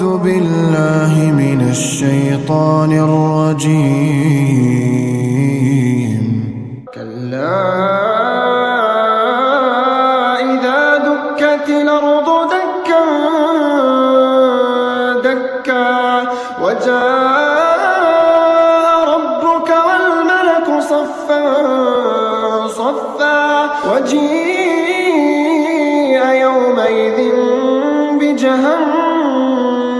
أعوذ بالله من الشيطان الرجيم. كلا إذا دكت الأرض دكا دكا وجاء ربك والملك صفا صفا وجيء يومئذ بجهنم.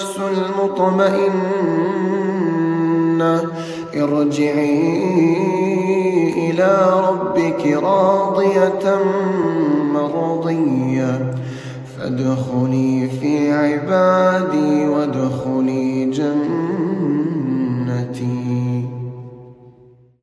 النفس المطمئنة. ارجعي إلى ربك راضية مرضية. فادخلي في عبادي وادخلي